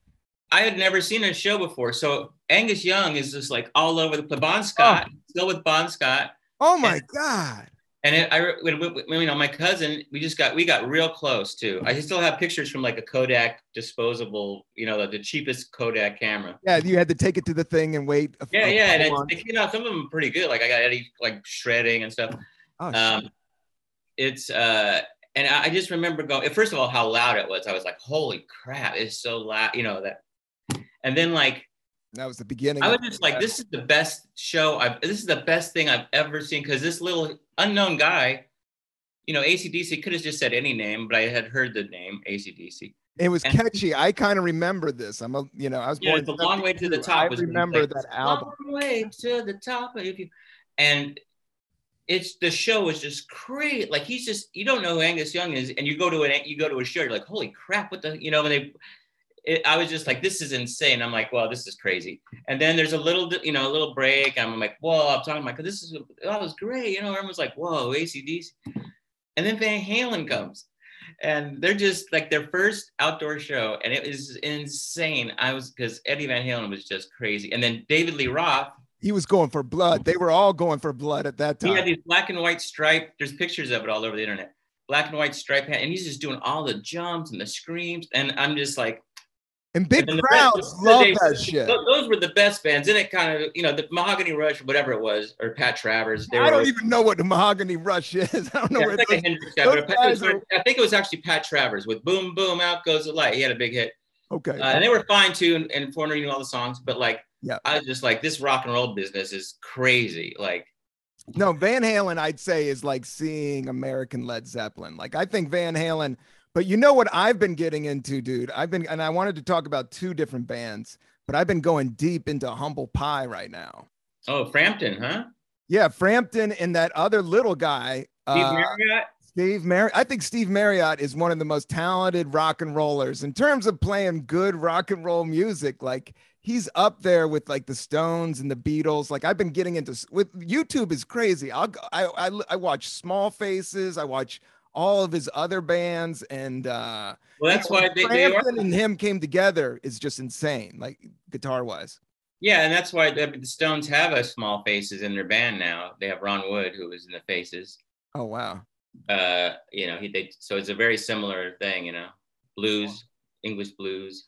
I had never seen a show before. So Angus Young is just like all over the Bon oh. Scott, still with Bon Scott. Oh my god. And it, I, you know, my cousin, we just got, we got real close too. I still have pictures from like a Kodak disposable, you know, the, the cheapest Kodak camera. Yeah, you had to take it to the thing and wait. a- Yeah, a yeah, and it's, you know, some of them are pretty good. Like I got Eddie like shredding and stuff. Oh. Um, it's uh, and I I just remember going. First of all, how loud it was. I was like, "Holy crap! It's so loud!" You know that. And then like that was the beginning. I was just like, "This is the best show. I've this is the best thing I've ever seen." Because this little unknown guy, you know, ACDC could have just said any name, but I had heard the name ACDC. It was And- catchy. I kind of remember this. I'm a, you know, I was Yeah, born. it's a long way to the top. I remember that "It's a album. Long way to the top. If you and it's the show is just crazy. Like he's just you don't know who Angus Young is, and you go to an you go to a show, you're like, holy crap, what the you know? And they, it, I was just like, this is insane. I'm like, well, this is crazy. And then there's a little you know a little break. I'm like, whoa, I'm talking about this is that was great. You know, everyone's like, whoa, ACDC. And then Van Halen comes. And they're just like their first outdoor show, and it was insane. I was because Eddie Van Halen was just crazy, and then David Lee Roth, He was going for blood. They were all going for blood at that time. he had these black and white stripe. There's pictures of it all over the internet. Black and white stripe hat, and he's just doing all the jumps and the screams. And I'm just like, and big and crowds love that shit. those were the best bands. And it kind of, you know, the Mahogany Rush, whatever it was, or Pat Travers. They I were, don't even know what the Mahogany Rush is. I don't know yeah, where it's like those, a Hendrix guy, those but it was- are- I think it was actually Pat Travers with "Boom Boom Out Goes the Light." He had a big hit. Okay. Uh, and they were fine too, and, and Foreigner knew all the songs, but like, Yeah. I was just like, this rock and roll business is crazy. Like, No, Van Halen, I'd say, is like seeing American Led Zeppelin. Like, I think Van Halen, but you know what I've been getting into, dude? I've been, and I wanted to talk about two different bands, but I've been going deep into Humble Pie right now. oh, Frampton, huh? Yeah, Frampton and that other little guy, Steve uh, Marriott. Steve Marriott. I think Steve Marriott is one of the most talented rock and rollers in terms of playing good rock and roll music. Like he's up there with like the Stones and the Beatles. Like I've been getting into with YouTube is crazy. I'll go- I I, I watch Small Faces. I watch all of his other bands and uh Well, that's why they, they are. And him came together is just insane like guitar wise Yeah, and that's why the, the Stones have a small faces in their band now. They have Ron Wood, who was in the Faces. oh wow Uh, you know, he they so it's a very similar thing. You know, blues, English blues.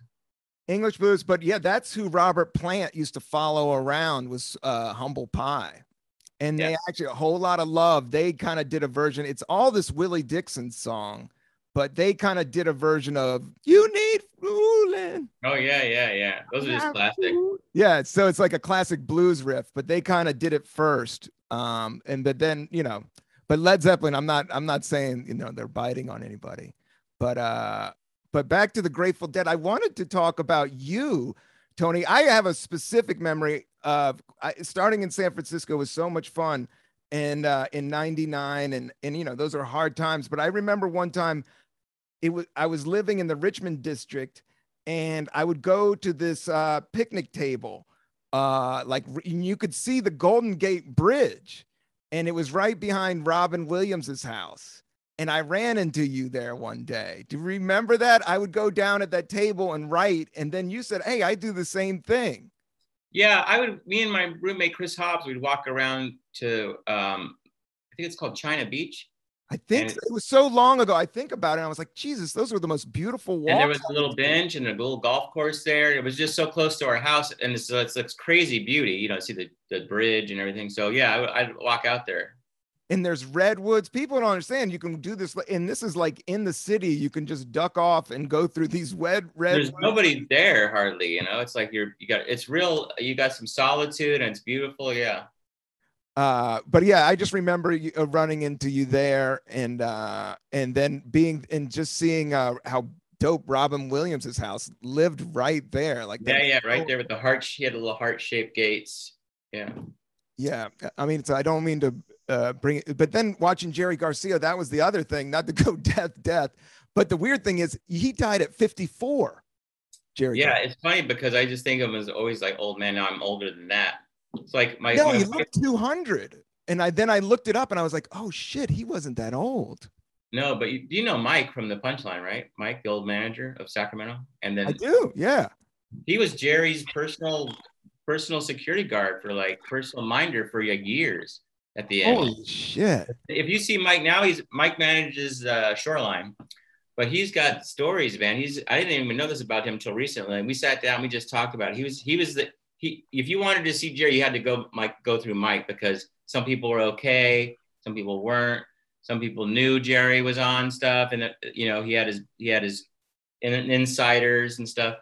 english blues but yeah that's who robert plant used to follow around was uh humble pie and they Yeah. actually a whole lot of love they kind of did a version it's all this willie dixon song but they kind of did a version of You Need Loving Oh yeah, yeah, yeah. Those are just classic. yeah so it's like a classic blues riff but they kind of did it first um and but then you know but led zeppelin i'm not i'm not saying you know they're biting on anybody but uh but back to the grateful dead i wanted to talk about you tony i have a specific memory of I, starting in san francisco was so much fun and uh in 99 and and you know those are hard times but i remember one time it was i was living in the richmond district and I would go to this uh, picnic table, uh, like you could see the Golden Gate Bridge, and it was right behind Robin Williams's house. And I ran into you there one day. Do you remember that? I would go down at that table and write, and then you said, "Hey, I do the same thing." Yeah, I would. Me and my roommate Chris Hobbs, we'd walk around to um, I think it's called China Beach. I think it was so long ago. I think about it. And I was like, Jesus, those were the most beautiful walks. And there was a little bench and a little golf course there. It was just so close to our house, and it's it's, it's crazy beauty. You know, see the, the bridge and everything. So yeah, I I'd walk out there. And there's redwoods. People don't understand. You can do this, and this is like in the city. You can just duck off and go through these red There's redwoods. nobody there hardly. You know, it's like you're you got it's real. You got some solitude and it's beautiful. Yeah. uh but yeah i just remember you, uh, running into you there and uh and then being and just seeing uh how dope robin williams's house lived right there like Yeah, yeah, right there with the heart. She had a little heart shaped gates. Yeah. yeah i mean so i don't mean to uh bring it but then watching jerry garcia that was the other thing not to go death death but the weird thing is he died at 54 jerry Yeah, Gar- it's funny because I just think of him as always like old man. Now I'm older than that. It's like my, no my he looked 200 and i then i looked it up and i was like oh shit he wasn't that old no, but you, you know Mike from the Punchline, right? Mike, the old manager of Sacramento, and then i do yeah he was Jerry's personal personal security guard for like personal minder for like years at the end. holy shit If you see Mike now, he's Mike manages uh, Shoreline, but he's got stories, man. He's I didn't even know this about him until recently. And we sat down, we just talked about it. He was he was the he. If you wanted to see Jerry, you had to go Mike go through Mike because some people were okay, some people weren't. Some people knew Jerry was on stuff, and uh, you know he had his he had his in, insiders and stuff.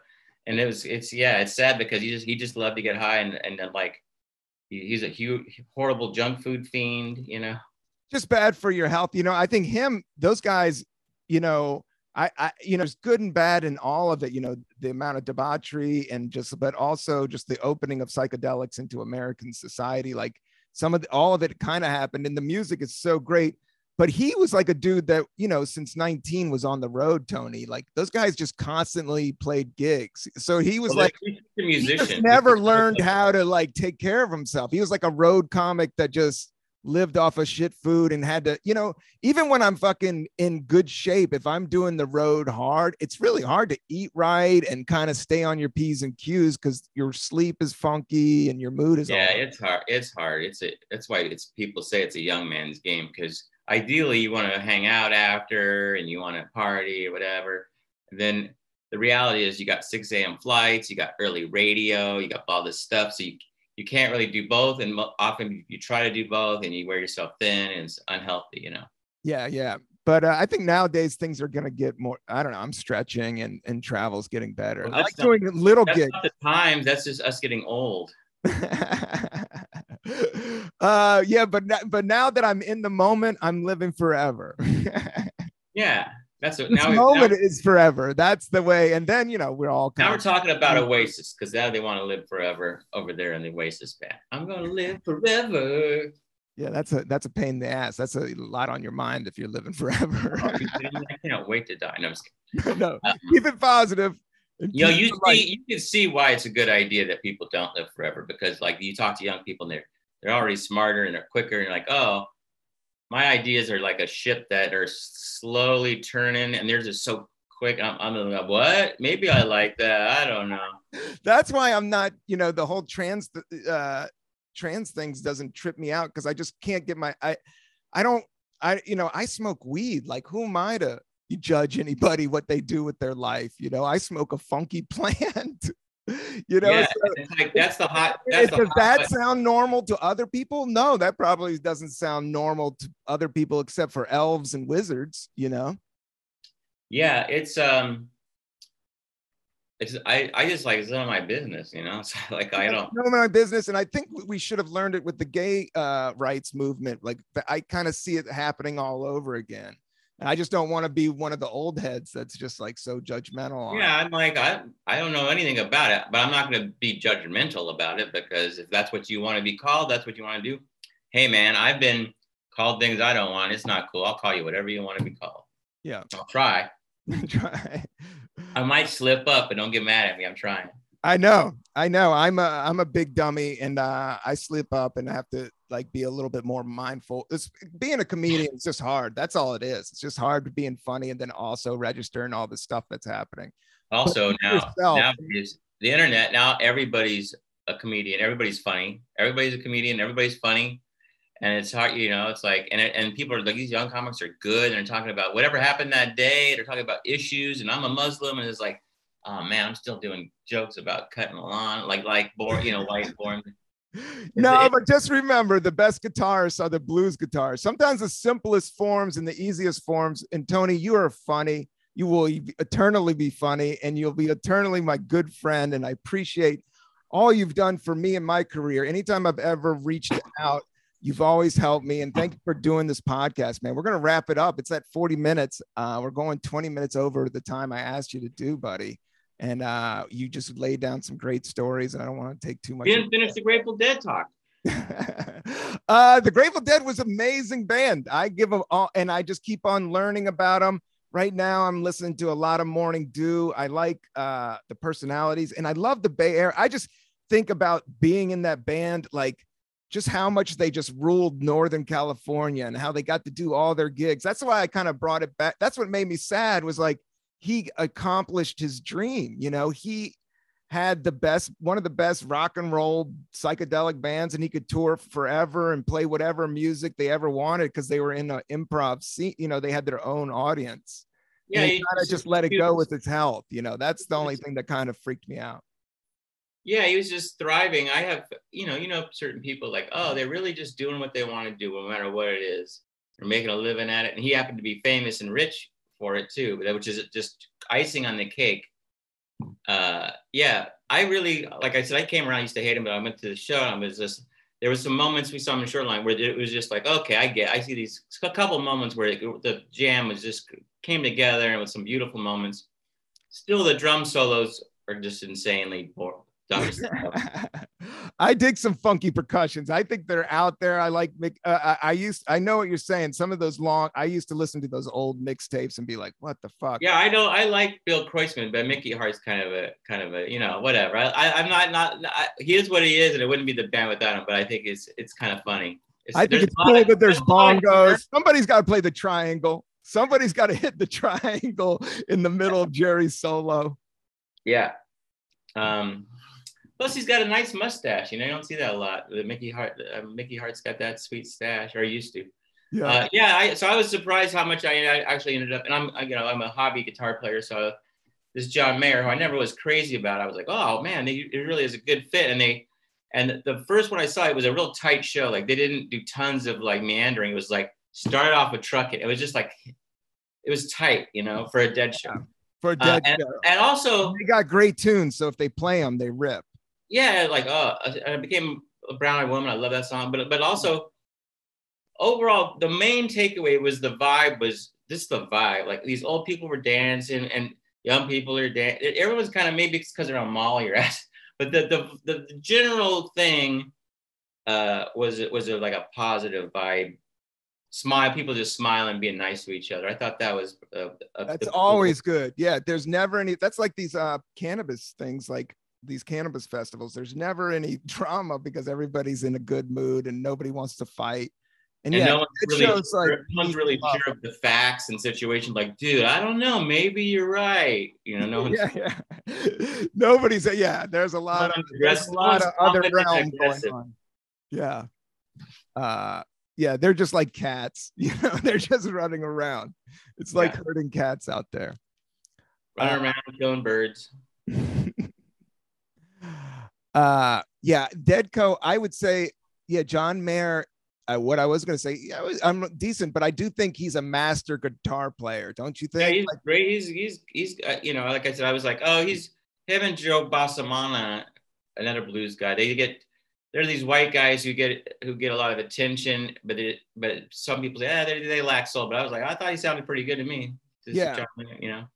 And it was it's yeah, it's sad because he just he just loved to get high and and then like he's a huge horrible junk food fiend, you know. just bad for your health. You know, I think him, those guys, you know, I, I, you know, it's good and bad in all of it. You know, the amount of debauchery and just, but also just the opening of psychedelics into American society. Like some of the, all of it kind of happened, and the music is so great. But he was like a dude that you know, since 19 was on the road. Tony, like those guys just constantly played gigs. So he was Well, like a musician. just never learned how to like take care of himself. He was like a road comic that just lived off of shit food and had to, you know, even when I'm fucking in good shape, if I'm doing the road hard, it's really hard to eat right and kind of stay on your P's and Q's because your sleep is funky and your mood is Yeah, it's hard. It's hard. It's a. That's why it's people say it's a young man's game because ideally you want to hang out after and you want to party or whatever. And then the reality is you got 6 a.m. flights, you got early radio, you got all this stuff, so you you can't really do both. And often you try to do both and you wear yourself thin and it's unhealthy. You know. Yeah, yeah. But uh, I think nowadays things are gonna get more. I don't know. I'm stretching and and travel's getting better. Well, I like not- doing little That's gigs. not the times. That's just us getting old. uh yeah but but now that i'm in the moment i'm living forever Yeah, that's what. Now, we, moment now, is forever that's the way and then you know we're all now we're talking about Oasis because now they want to live forever over there in the Oasis band. I'm gonna live forever. yeah that's a that's a pain in the ass that's a lot on your mind if you're living forever Are you kidding me? I cannot wait to die. No, I'm just kidding. no Um, keep it positive you know, you see, you can see why it's a good idea that people don't live forever because, like, you talk to young people and they're they're already smarter and they're quicker and like, oh, my ideas are like a ship that are slowly turning and they're just so quick. I'm, I'm like, what? Maybe I like that. I don't know. that's why i'm not you know the whole trans uh trans things doesn't trip me out because i just can't get my i i don't i you know i smoke weed like who am i to judge anybody what they do with their life you know i smoke a funky plant you know yeah, so it's like that's the hot. That's the does that button. sound normal to other people no that probably doesn't sound normal to other people except for elves and wizards you know Yeah, it's um, it's I I just like it's none of my business, you know. It's like I don't. know my business and i think we should have learned it with the gay uh, rights movement like i kind of see it happening all over again and i just don't want to be one of the old heads that's just like so judgmental. Yeah, I'm like I I don't know anything about it, but I'm not going to be judgmental about it because if that's what you want to be called, that's what you want to do. Hey, man, I've been called things I don't want. It's not cool. I'll call you whatever you want to be called. Yeah. I'll try. Try. I might slip up, but don't get mad at me. I'm trying. I know, I know. I'm a I'm a big dummy, and uh, I slip up and have to like be a little bit more mindful. It's being a comedian is just hard. That's all it is. It's just hard being funny and then also registering all the stuff that's happening. Also, now yourself. now is the internet. Now everybody's a comedian. Everybody's funny. Everybody's a comedian. Everybody's funny. and it's hard, you know, it's like, and, and people are like, these young comics are good. And they're talking about whatever happened that day. They're talking about issues. And I'm a Muslim. And it's like, oh man, I'm still doing jokes about cutting the lawn, like, like, born, you know, white born. No, but just remember the best guitarists are the blues guitars. Sometimes the simplest forms and the easiest forms. And Tony, you are funny. You will eternally be funny and you'll be eternally my good friend. And I appreciate all you've done for me in my career. Anytime I've ever reached out You've always helped me, and thank you for doing this podcast, man. We're gonna wrap it up. It's at 40 minutes. Uh, we're going 20 minutes over the time I asked you to do, buddy. And uh, you just laid down some great stories, and I don't want to take too much. You didn't finish the Grateful Dead talk. uh, the Grateful Dead was amazing band. I give them all, and I just keep on learning about them. Right now, I'm listening to a lot of Morning Dew. I like uh, the personalities, and I love the Bay Area. I just think about being in that band, like just how much they just ruled Northern California and how they got to do all their gigs. That's why I kind of brought it back. That's what made me sad was like he accomplished his dream. You know, he had the best, one of the best rock and roll psychedelic bands, and he could tour forever and play whatever music they ever wanted because they were in an improv scene. You know, they had their own audience. Yeah, he kind of just let it go with his health. You know, that's the only thing that kind of freaked me out yeah, he was just thriving. I have, you know, you know, certain people like, oh, they're really just doing what they want to do, no matter what it is. They're making a living at it. And he happened to be famous and rich for it too, which is just icing on the cake. Uh, yeah, I really, like I said, I came around, I used to hate him, but I went to the show and it was just, there was some moments we saw him in Shoreline where it was just like, okay, I get, I see these a couple moments where the jam was just came together and with some beautiful moments. Still, the drum solos are just insanely boring I dig some funky percussions. I think they're out there. I like. Uh, I used. I know what you're saying. Some of those long. I used to listen to those old mixtapes and be like, "What the fuck?" Yeah, I know. I like Bill Kreutzmann, but Mickey Hart's kind of a kind of a you know whatever. I, am not not. I, he is what he is, and it wouldn't be the band without him. But I think it's it's kind of funny. It's, I think it's cool of, that there's bongos. Somebody's got to play the triangle. Somebody's got to hit the triangle in the middle of Jerry's solo. Yeah. Um, Plus, he's got a nice mustache. You know, you don't see that a lot. The Mickey Hart, uh, Mickey Hart's got that sweet stash, or used to. Yeah. Uh, yeah. I, so I was surprised how much I, I, actually ended up, and I'm, you know, I'm a hobby guitar player. So this John Mayer, who I never was crazy about, I was like, oh man, they, it really is a good fit. And they, and the first one I saw, it was a real tight show. Like they didn't do tons of like meandering. It was like started off with Truckin'. It was just like, it was tight, you know, for a dead show. For a uh, dead uh, and, show. And also, they got great tunes. So if they play them, they rip yeah, like oh, I became a brown eyed woman. I love that song, but but also overall, the main takeaway was the vibe was this the vibe. Like these old people were dancing and young people are dancing. Everyone's kind of maybe it's because they're on Molly or ass, but the the the, the general thing uh, was it was a, like a positive vibe. Smile, people just smiling, being nice to each other. I thought that was. Uh, that's always good. Yeah, there's never any. That's like these uh cannabis things. Like these cannabis festivals, there's never any drama because everybody's in a good mood and nobody wants to fight. And, and yeah, no one's really, shows like no one's really sure of the facts and situations. Like, dude, I don't know. Maybe you're right. You know, no one's. yeah, yeah. Nobody's. Yeah, there's a lot of there's a lot of other realms going on. Yeah. Uh, yeah, they're just like cats. You know, they're just running around. It's like yeah. herding cats out there. Running uh, around killing birds. Uh, yeah, Dead & Co. I would say, yeah, John Mayer. Uh, what I was going to say, yeah, I'm decent, but I do think he's a master guitar player, don't you think? Yeah, he's like, great. He's he's he's uh, you know, like I said, I was like, oh, he's him and Joe Bonamassa, another blues guy. They get there are these white guys who get who get a lot of attention, but it, but some people say, yeah, they, they lack soul. But I was like, I thought he sounded pretty good to me. yeah, you know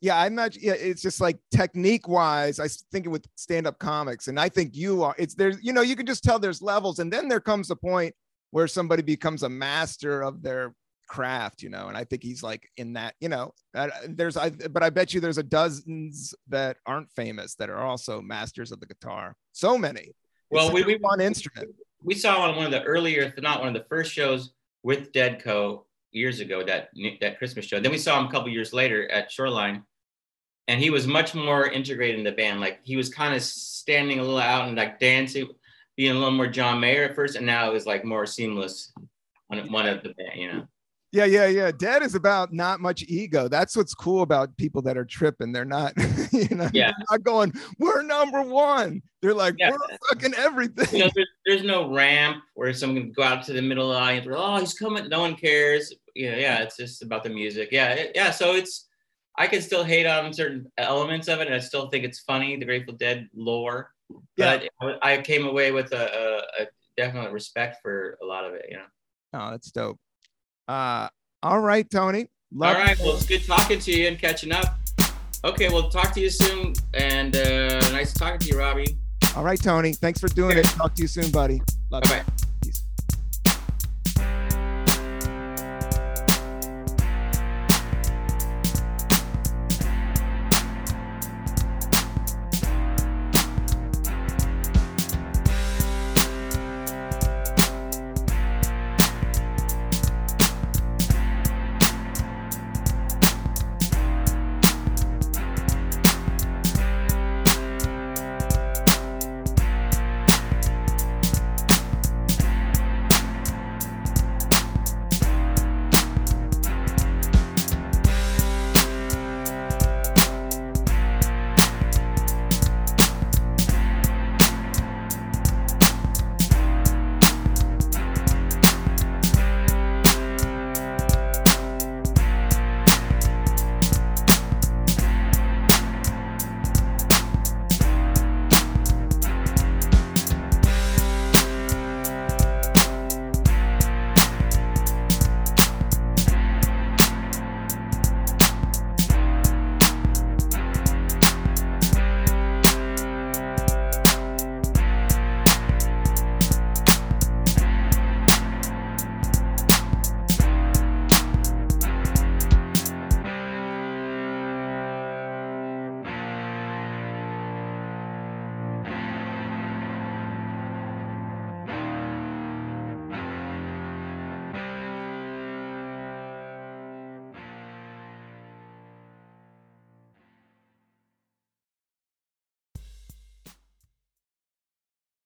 yeah, I'm not. Yeah, it's just like technique wise. I think it with stand up comics, and I think you are. It's there's, you know, you can just tell there's levels, and then there comes a point where somebody becomes a master of their craft, you know. And I think he's like in that, you know. Uh, there's, I, but I bet you there's a dozens that aren't famous that are also masters of the guitar. So many. Well, we, we one instrument. We saw on one of the earlier, if not one of the first shows with Dead & Co years ago that that Christmas show. Then we saw him a couple years later at Shoreline, and he was much more integrated in the band. Like he was kind of standing a little out and like dancing. being a little more John Mayer at first, and now it was like more seamless on one of the band, you know. Yeah, yeah, yeah. Dead is about not much ego. That's what's cool about people that are tripping. They're not, you know, Yeah. not going, we're number one. They're like, Yeah. we're fucking everything. You know, there's, there's no ramp where someone can go out to the middle of the audience. Oh, he's coming. No one cares. Know, yeah, it's just about the music. Yeah, it- yeah. So it's, I can still hate on certain elements of it, and I still think it's funny, the Grateful Dead lore. But I, I came away with a, a, a definite respect for a lot of it. You know. Oh, that's dope. Uh, all right, Tony. Love All right. Well, it's good talking to you and catching up. Okay. Well, talk to you soon. And uh, nice talking to you, Robbie. All right, Tony. Thanks for doing it. Talk to you soon, buddy. Love bye.